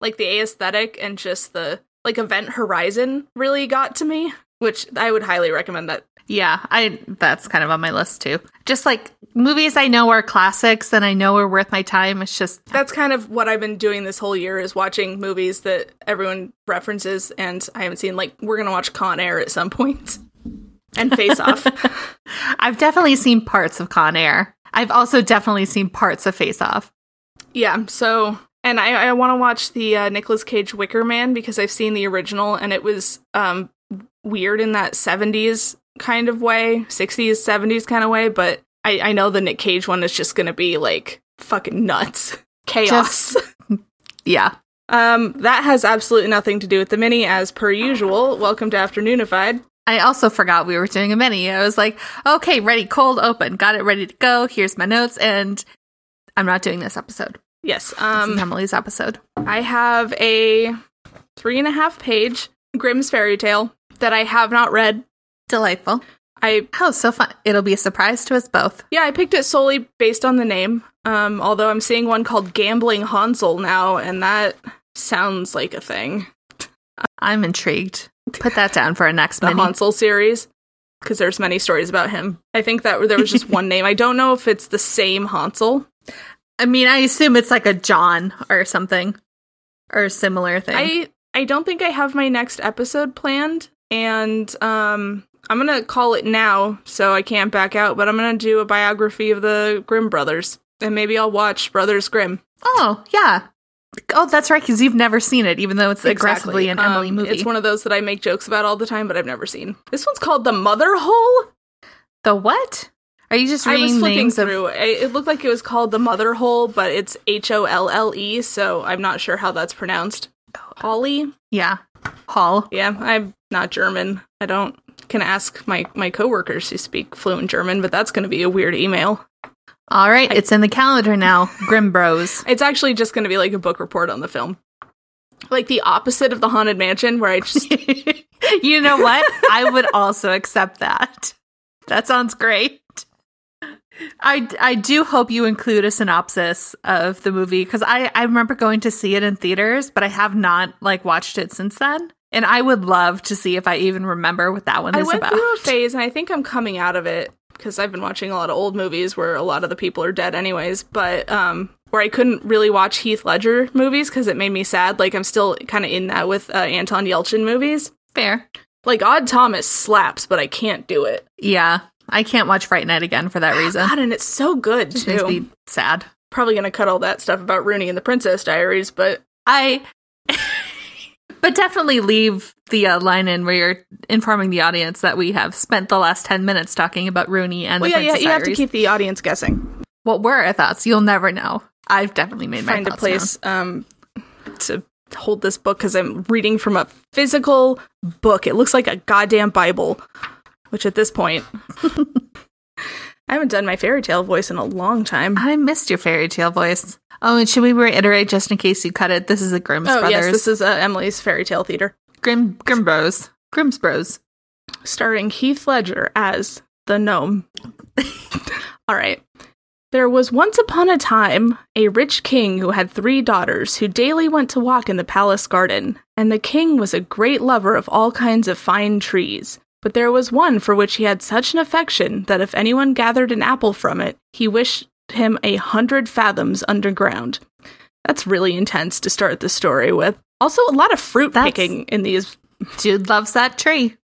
like the aesthetic and just the like Event Horizon really got to me, which I would highly recommend that. Yeah, I that's kind of on my list too. Just like movies I know are classics and I know are worth my time. It's just That's kind of what I've been doing this whole year is watching movies that everyone references and I haven't seen like we're going to watch Con Air at some point and Face Off. I've definitely seen parts of Con Air. I've also definitely seen parts of Face Off. Yeah, so and I, I want to watch the uh, Nicolas Cage Wicker Man because I've seen the original and it was um weird in that 70s kind of way, 60s, 70s kind of way, but I, I know the Nick Cage one is just gonna be like fucking nuts. Chaos. Just- Yeah. um, that has absolutely nothing to do with the mini as per usual. Welcome to Afternoonified. I also forgot we were doing a mini. I was like, okay, ready, cold open, got it ready to go. Here's my notes, and I'm not doing this episode. Yes. Um Emily's episode. I have a three and a half page Grimm's fairy tale that I have not read. Delightful. I Oh, so fun. It'll be a surprise to us both. yeah, I picked it solely based on the name. Um, although I'm seeing one called Gambling Hansel now, and that sounds like a thing. I'm intrigued. Put that down for our next The mini. Hansel series. Because there's many stories about him. I think that there was just one name. I don't know if it's the same Hansel. I mean, I assume it's like a John or something or a similar thing. I I don't think I have my next episode planned, and um, I'm gonna call it now, so I can't back out. But I'm gonna do a biography of the Grimm brothers, and maybe I'll watch Brothers Grimm. oh, yeah. Oh, that's right, because you've never seen it, even though it's aggressively an Emily Um, movie. It's one of those that I make jokes about all the time, but I've never seen. This one's called The Mother Hole. the what? Are you just I was reading flipping of through. I, it looked like it was called The Mother Hole, but it's H O L L E, so I'm not sure how that's pronounced. Holly. Yeah. Hall. Yeah, I'm not German. I don't can ask my my coworkers who speak fluent German, but that's going to be a weird email. All right, it's in the calendar now. Grim Bros. It's actually just going to be like a book report on the film. Like the opposite of the haunted mansion where I just you know what? I would also accept that. That sounds great. I, I do hope you include a synopsis of the movie because I, I remember going to see it in theaters, but I have not like watched it since then. And I would love to see if I even remember what that one I is went about. through a phase and I think I'm coming out of it because I've been watching a lot of old movies where a lot of the people are dead anyways, but um where I couldn't really watch Heath Ledger movies because it made me sad. Like I'm still kind of in that with uh, Anton Yelchin movies. Fair. Like Odd Thomas slaps, but I can't do it. Yeah. I can't watch Fright Night again for that reason. God, and it's so good It makes too. me sad. Probably gonna cut all that stuff about Rooney and the Princess Diaries, but I, but definitely leave the uh, line in where you're informing the audience that we have spent the last 10 minutes talking about Rooney and well, the yeah, yeah, Princess you have to keep the audience guessing. what were our thoughts? You'll never know. I've definitely made my Find a place um to hold this book because I'm reading from a physical book. It looks like a goddamn Bible, which at this point. I haven't done my fairy tale voice in a long time. I missed your fairy tale voice. Oh, and should we reiterate just in case you cut it? This is a Grimm's oh Brothers. yes, this is uh, Emily's fairy tale theater, Grim Grim Bros. Grimm's Bros. starring Heath Ledger as the gnome. All right. There was once upon a time a rich king who had three daughters who daily went to walk in the palace garden, and the king was a great lover of all kinds of fine trees. But there was one for which he had such an affection that if anyone gathered an apple from it, he wished him a hundred fathoms underground. That's really intense to start the story with. Also, a lot of fruit That's- picking in these Dude loves that tree.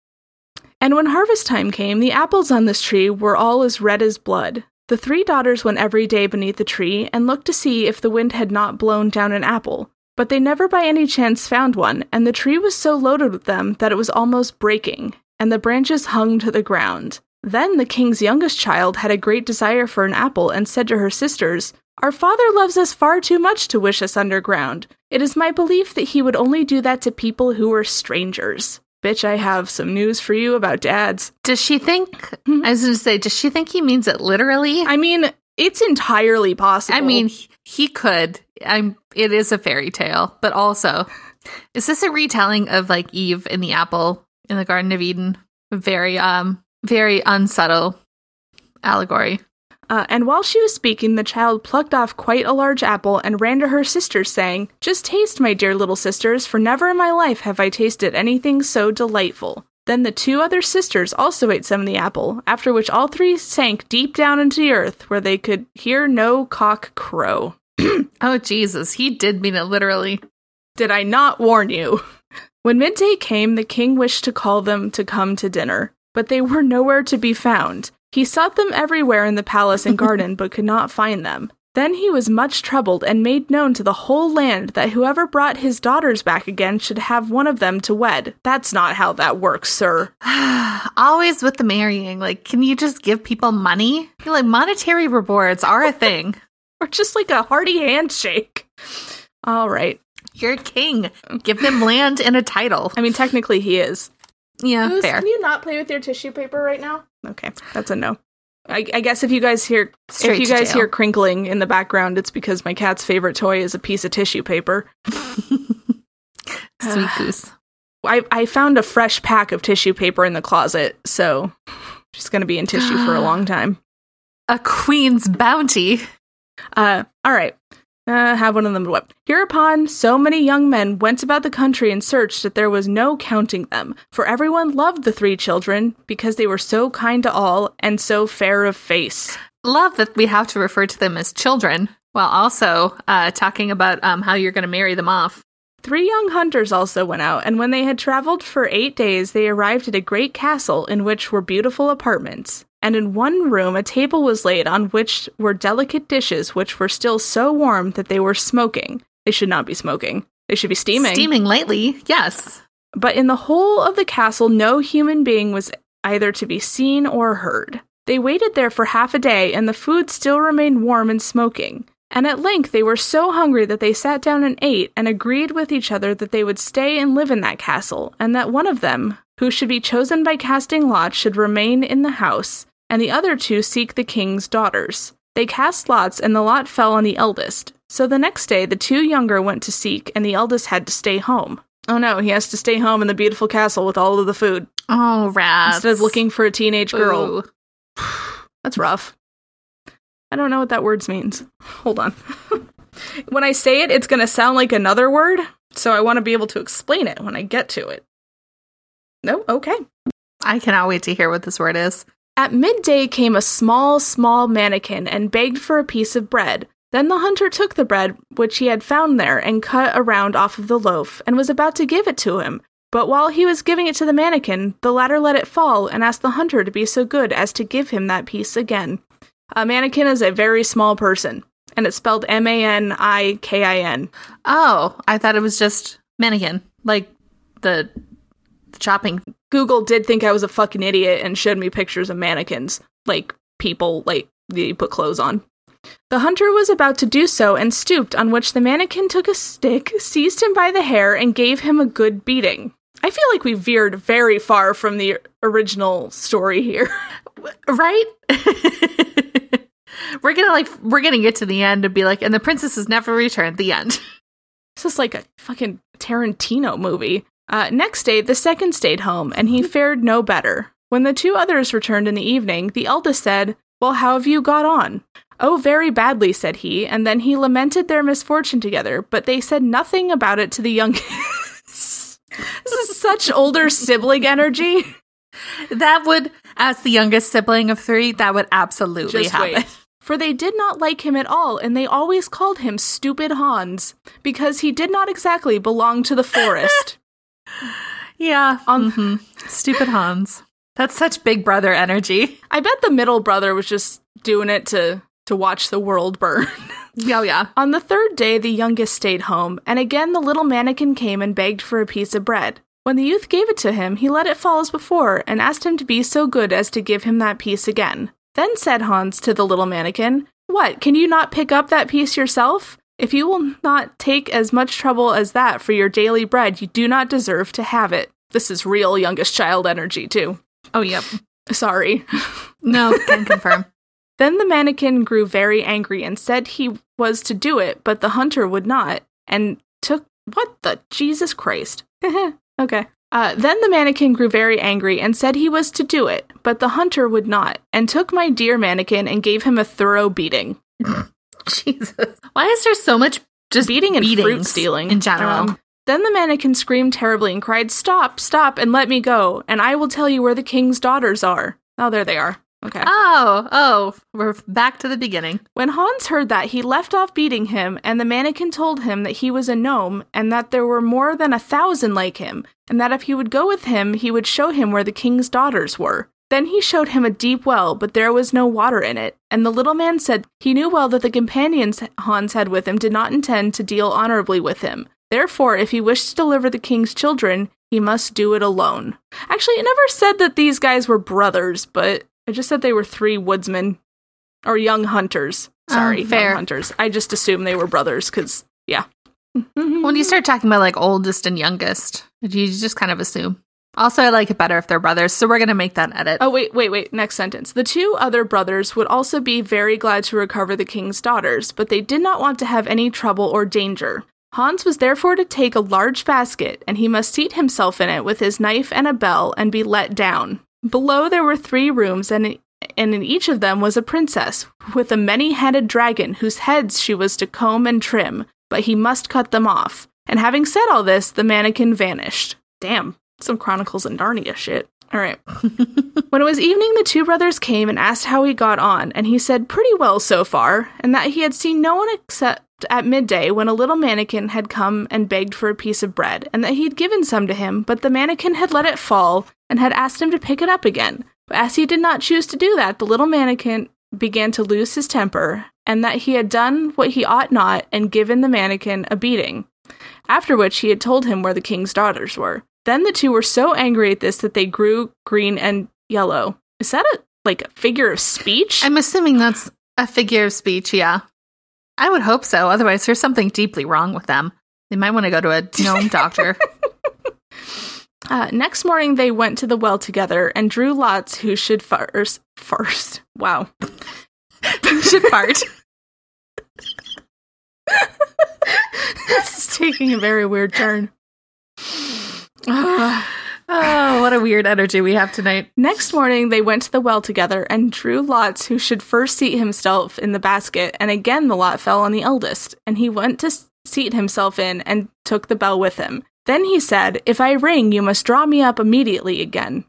and when harvest time came, the apples on this tree were all as red as blood. The three daughters went every day beneath the tree and looked to see if the wind had not blown down an apple. But they never by any chance found one, and the tree was so loaded with them that it was almost breaking, and the branches hung to the ground. Then the king's youngest child had a great desire for an apple and said to her sisters, Our father loves us far too much to wish us underground. It is my belief that he would only do that to people who were strangers. Bitch, I have some news for you about dads. Does she think? Mhm. I was going to say, does she think he means it literally? I mean, it's entirely possible. I mean, he- he could. I'm. It is a fairy tale, but also, is this a retelling of like Eve and the apple in the Garden of Eden? Very, um, very unsubtle allegory. Uh, and while she was speaking, the child plucked off quite a large apple and ran to her sisters, saying, Just taste, my dear little sisters, for never in my life have I tasted anything so delightful. Then the two other sisters also ate some of the apple, after which all three sank deep down into the earth where they could hear no cock crow. oh, Jesus. He did mean it literally. Did I not warn you? When midday came, the king wished to call them to come to dinner, but they were nowhere to be found. He sought them everywhere in the palace and garden, but could not find them. Then he was much troubled and made known to the whole land that whoever brought his daughters back again should have one of them to wed. That's not how that works, sir. Always with the marrying. Like, can you just give people money? Like monetary rewards are a thing. or just like a hearty handshake. All right. You're king. Give them land and a title. I mean, technically, he is. Yeah, Who's- fair. Can you not play with your tissue paper right now? Okay, that's a no. I, I guess if you guys hear Straight if you guys jail. hear crinkling in the background, it's because my cat's favorite toy is a piece of tissue paper. Sweet goose. I I found a fresh pack of tissue paper in the closet, so she's gonna be in tissue for a long time. A queen's bounty. Uh, all right. Uh, have one of them whip. Hereupon, so many young men went about the country and searched that there was no counting them, for everyone loved the three children because they were so kind to all and so fair of face. Love that we have to refer to them as children while also uh, talking about um, how you're going to marry them off. Three young hunters also went out, and when they had traveled for eight days, they arrived at a great castle in which were beautiful apartments. And in one room, a table was laid on which were delicate dishes, which were still so warm that they were smoking. They should not be smoking. They should be steaming. Steaming lately, yes. But in the whole of the castle, no human being was either to be seen or heard. They waited there for half a day, and the food still remained warm and smoking. And at length they were so hungry that they sat down and ate, and agreed with each other that they would stay and live in that castle, and that one of them, who should be chosen by casting lots, should remain in the house, and the other two seek the king's daughters. They cast lots, and the lot fell on the eldest. So the next day the two younger went to seek, and the eldest had to stay home. Oh no, he has to stay home in the beautiful castle with all of the food Oh, rats. instead of looking for a teenage girl. That's rough. I don't know what that word means. Hold on. when I say it, it's going to sound like another word, so I want to be able to explain it when I get to it. No? Okay. I cannot wait to hear what this word is. At midday came a small, small mannikin and begged for a piece of bread. Then the hunter took the bread which he had found there and cut a round off of the loaf and was about to give it to him. But while he was giving it to the mannikin, the latter let it fall and asked the hunter to be so good as to give him that piece again. A mannequin is a very small person, and it's spelled M A N I K I N. Oh, I thought it was just mannequin, like the the chopping. Google did think I was a fucking idiot and showed me pictures of mannequins, like people like they put clothes on. The hunter was about to do so and stooped, on which the mannequin took a stick, seized him by the hair, and gave him a good beating. I feel like we veered very far from the original story here. right? we're gonna like we're gonna get to the end and be like, and the princess has never returned. The end. This is like a fucking Tarantino movie. Uh, next day, the second stayed home, and he fared no better. When the two others returned in the evening, the eldest said, Well, how have you got on? Oh, very badly, said he, and then he lamented their misfortune together, but they said nothing about it to the youngest. this is such older sibling energy. That would, as the youngest sibling of three, that would absolutely Just happen. wait. For they did not like him at all, and they always called him Stupid Hans, because he did not exactly belong to the forest. Yeah. On- mhm. Stupid Hans. That's such big brother energy. I bet the middle brother was just doing it to to watch the world burn. Oh yeah. On the third day, the youngest stayed home, and again the little mannequin came and begged for a piece of bread. When the youth gave it to him, he let it fall as before, and asked him to be so good as to give him that piece again. Then said Hans to the little mannequin, What, can you not pick up that piece yourself? If you will not take as much trouble as that for your daily bread, you do not deserve to have it. This is real youngest child energy, too. Oh yep. Sorry. No, can confirm. Then the mannequin grew very angry and said he was to do it, but the hunter would not, and took what the Jesus Christ. okay. Uh, then the mannequin grew very angry and said he was to do it, but the hunter would not, and took my dear mannequin and gave him a thorough beating. Jesus. Why is there so much just beating and fruit stealing in general? Um, then the mannequin screamed terribly and cried, Stop, stop, and let me go, and I will tell you where the king's daughters are. Oh, there they are. Okay. oh, oh, we're back to the beginning. When Hans heard that, he left off beating him, and the mannequin told him that he was a gnome and that there were more than a thousand like him, and that if he would go with him, he would show him where the king's daughters were. Then he showed him a deep well, but there was no water in it. And the little man said he knew well that the companions Hans had with him did not intend to deal honorably with him. Therefore, if he wished to deliver the king's children, he must do it alone. Actually, it never said that these guys were brothers, but it just said they were three woodsmen or young hunters. Oh, Sorry, Oh, fair. young hunters. I just assumed they were brothers because, yeah. When you start talking about like oldest and youngest, you just kind of assume. Also, I like it better if they're brothers, so we're gonna make that edit. Oh, wait, wait, wait. Next sentence. The two other brothers would also be very glad to recover the king's daughters, but they did not want to have any trouble or danger. Hans was therefore to take a large basket, and he must seat himself in it with his knife and a bell and be let down. Below there were three rooms, and and in each of them was a princess with a many headed dragon whose heads she was to comb and trim, but he must cut them off. And having said all this, the mannequin vanished. Damn, some Chronicles and Narnia shit. All right. when it was evening, the two brothers came and asked how he got on, and he said pretty well so far, and that he had seen no one except at midday when a little mannequin had come and begged for a piece of bread, and that he had given some to him, but the mannequin had let it fall and had asked him to pick it up again. But as he did not choose to do that, the little mannequin began to lose his temper, and that he had done what he ought not and given the mannequin a beating. After which he had told him where the king's daughters were. Then the two were so angry at this that they grew green and yellow. Is that a like a figure of speech? I'm assuming that's a figure of speech, yeah. I would hope so. Otherwise, there's something deeply wrong with them. They might want to go to a gnome doctor. Uh, next morning, they went to the well together and drew lots who should first. First, wow, who should fart. this is taking a very weird turn. Oh, what a weird energy we have tonight. Next morning, they went to the well together and drew lots who should first seat himself in the basket, and again the lot fell on the eldest, and he went to seat himself in and took the bell with him. Then he said, If I ring, you must draw me up immediately again.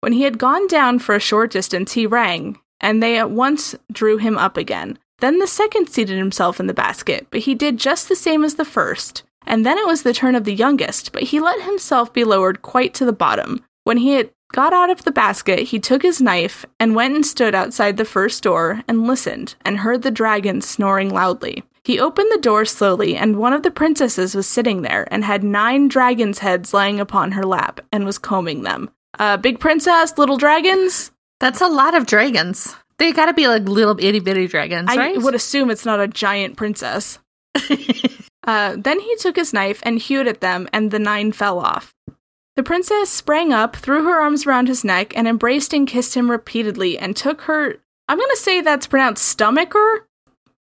When he had gone down for a short distance, he rang, and they at once drew him up again. Then the second seated himself in the basket, but he did just the same as the first. And then it was the turn of the youngest, but he let himself be lowered quite to the bottom. When he had got out of the basket, he took his knife and went and stood outside the first door and listened and heard the dragon snoring loudly. He opened the door slowly, and one of the princesses was sitting there and had nine dragons' heads lying upon her lap and was combing them. Uh, big princess, little dragons? That's a lot of dragons. They gotta be like little itty bitty dragons, right? I right? would assume it's not a giant princess. Uh, then he took his knife and hewed at them, and the nine fell off. The princess sprang up, threw her arms around his neck, and embraced and kissed him repeatedly, and took her. I'm gonna say that's pronounced stomacher?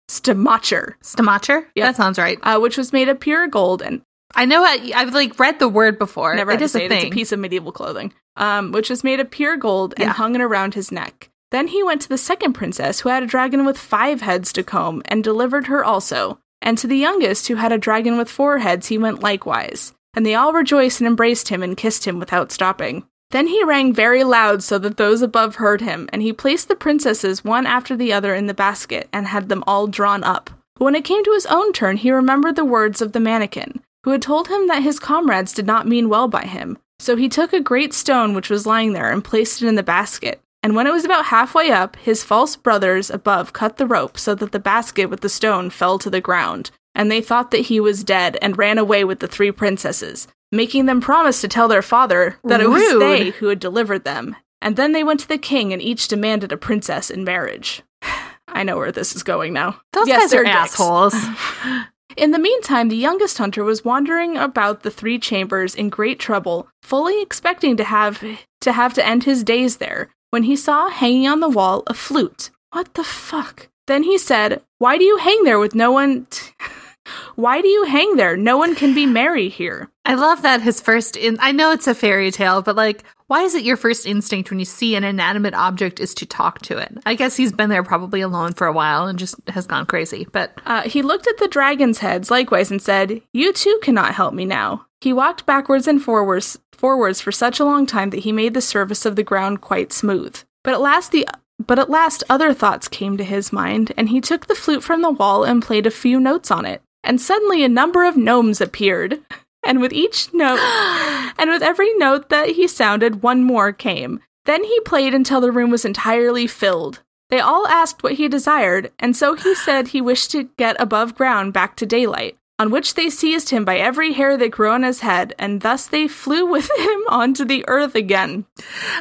Stomacher, Stomacher? Yep. That sounds right. uh, which was made of pure gold, and I know I, I've like read the word before. never it to say a it, it's a piece of medieval clothing, um, which was made of pure gold and Yeah. hung it around his neck. Then he went to the second princess, who had a dragon with five heads to comb, and delivered her also. And to the youngest, who had a dragon with four heads, he went likewise. And they all rejoiced and embraced him and kissed him without stopping. Then he rang very loud so that those above heard him, and he placed the princesses one after the other in the basket and had them all drawn up. But when it came to his own turn, he remembered the words of the mannequin, who had told him that his comrades did not mean well by him. So he took a great stone which was lying there and placed it in the basket. And when it was about halfway up, his false brothers above cut the rope so that the basket with the stone fell to the ground. And they thought that he was dead and ran away with the three princesses, making them promise to tell their father that it was they who had delivered them. And then they went to the king and each demanded a princess in marriage. I know where this is going now. Those Yes, guys are assholes. In the meantime, the youngest hunter was wandering about the three chambers in great trouble, fully expecting to have to have to end his days there, when he saw hanging on the wall a flute. What the fuck? Then he said, "Why do you hang there with no one t- Why do you hang there? No one can be merry here. I love that his first in I know it's a fairy tale, but like why is it your first instinct when you see an inanimate object is to talk to it? I guess he's been there probably alone for a while and just has gone crazy. But uh, he looked at the dragon's heads likewise and said, "You too cannot help me now." He walked backwards and forwards forwards for such a long time that he made the surface of the ground quite smooth. But at last the but at last other thoughts came to his mind, and he took the flute from the wall and played a few notes on it. And suddenly a number of gnomes appeared. And with each note, and with every note that he sounded, one more came. Then he played until the room was entirely filled. They all asked what he desired, and so he said he wished to get above ground back to daylight on which they seized him by every hair that grew on his head, and thus they flew with him onto the earth again.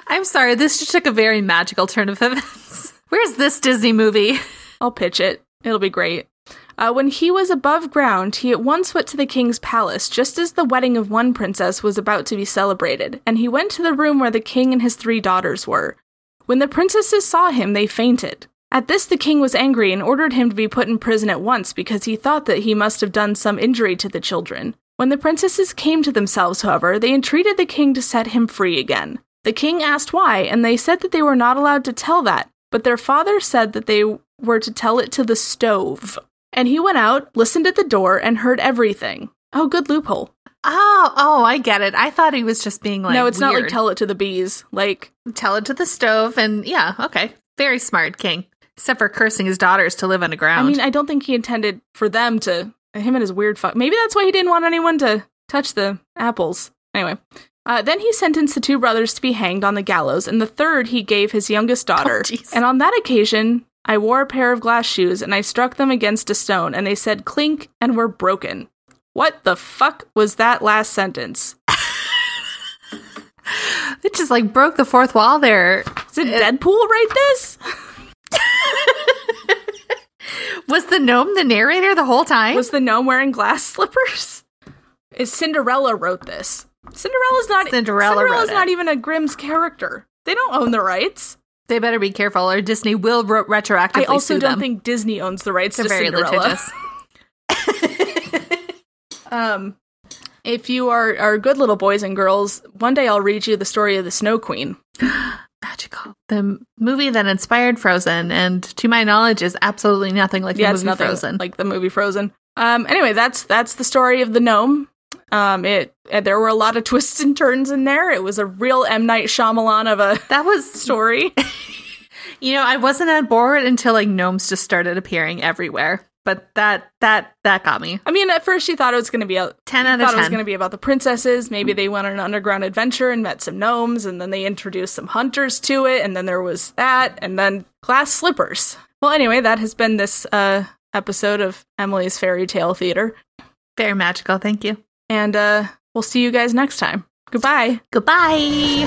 I'm sorry, this just took a very magical turn of events. Where's this Disney movie? I'll pitch it. It'll be great. Uh, when he was above ground, he at once went to the king's palace just as the wedding of one princess was about to be celebrated, and he went to the room where the king and his three daughters were. When the princesses saw him, they fainted. At this, the king was angry and ordered him to be put in prison at once because he thought that he must have done some injury to the children. When the princesses came to themselves, however, they entreated the king to set him free again. The king asked why, and they said that they were not allowed to tell that, but their father said that they were to tell it to the stove. And he went out, listened at the door, and heard everything. Oh, good loophole. Oh, oh, I get it. I thought he was just being like No, it's not like tell it to the bees. Like tell it to the stove and yeah, okay. Very smart, King. Except for cursing his daughters to live underground. I mean, I don't think he intended for them to him and his weird fuck. Maybe that's why he didn't want anyone to touch the apples. Anyway, uh, then he sentenced the two brothers to be hanged on the gallows, and the third he gave his youngest daughter. Oh, and on that occasion, I wore a pair of glass shoes, and I struck them against a stone, and they said clink and were broken. What the fuck was that last sentence? it just like broke the fourth wall there. Is it Deadpool write this? Was the gnome the narrator the whole time? Was the gnome wearing glass slippers? Is Cinderella wrote this? Cinderella's not Cinderella Cinderella's not even a Grimm's character. They don't own the rights. they better be careful, or Disney will ro- retroactively I also don't them. think Disney owns the rights They're to very Cinderella. litigious. Um, if you are are good little boys and girls, one day I'll read you the story of the Snow Queen. Magical. The movie that inspired Frozen, and to my knowledge, is absolutely nothing like the yeah, it's movie nothing Frozen. like the movie Frozen. Um, anyway, that's that's the story of the gnome. Um, it there were a lot of twists and turns in there. It was a real M Night Shyamalan of a that was story. You know, I wasn't on board until like gnomes just started appearing everywhere. But that that that got me. I mean, at first she thought it was going to be a 10 out of thought it was going to be about the princesses. Maybe they went on an underground adventure and met some gnomes, and then they introduced some hunters to it, and then there was that, and then glass slippers. Well, anyway, that has been this uh, episode of Emily's Fairy Tale Theater, Very magical. Thank you. and uh, we'll see you guys next time. Goodbye. Goodbye.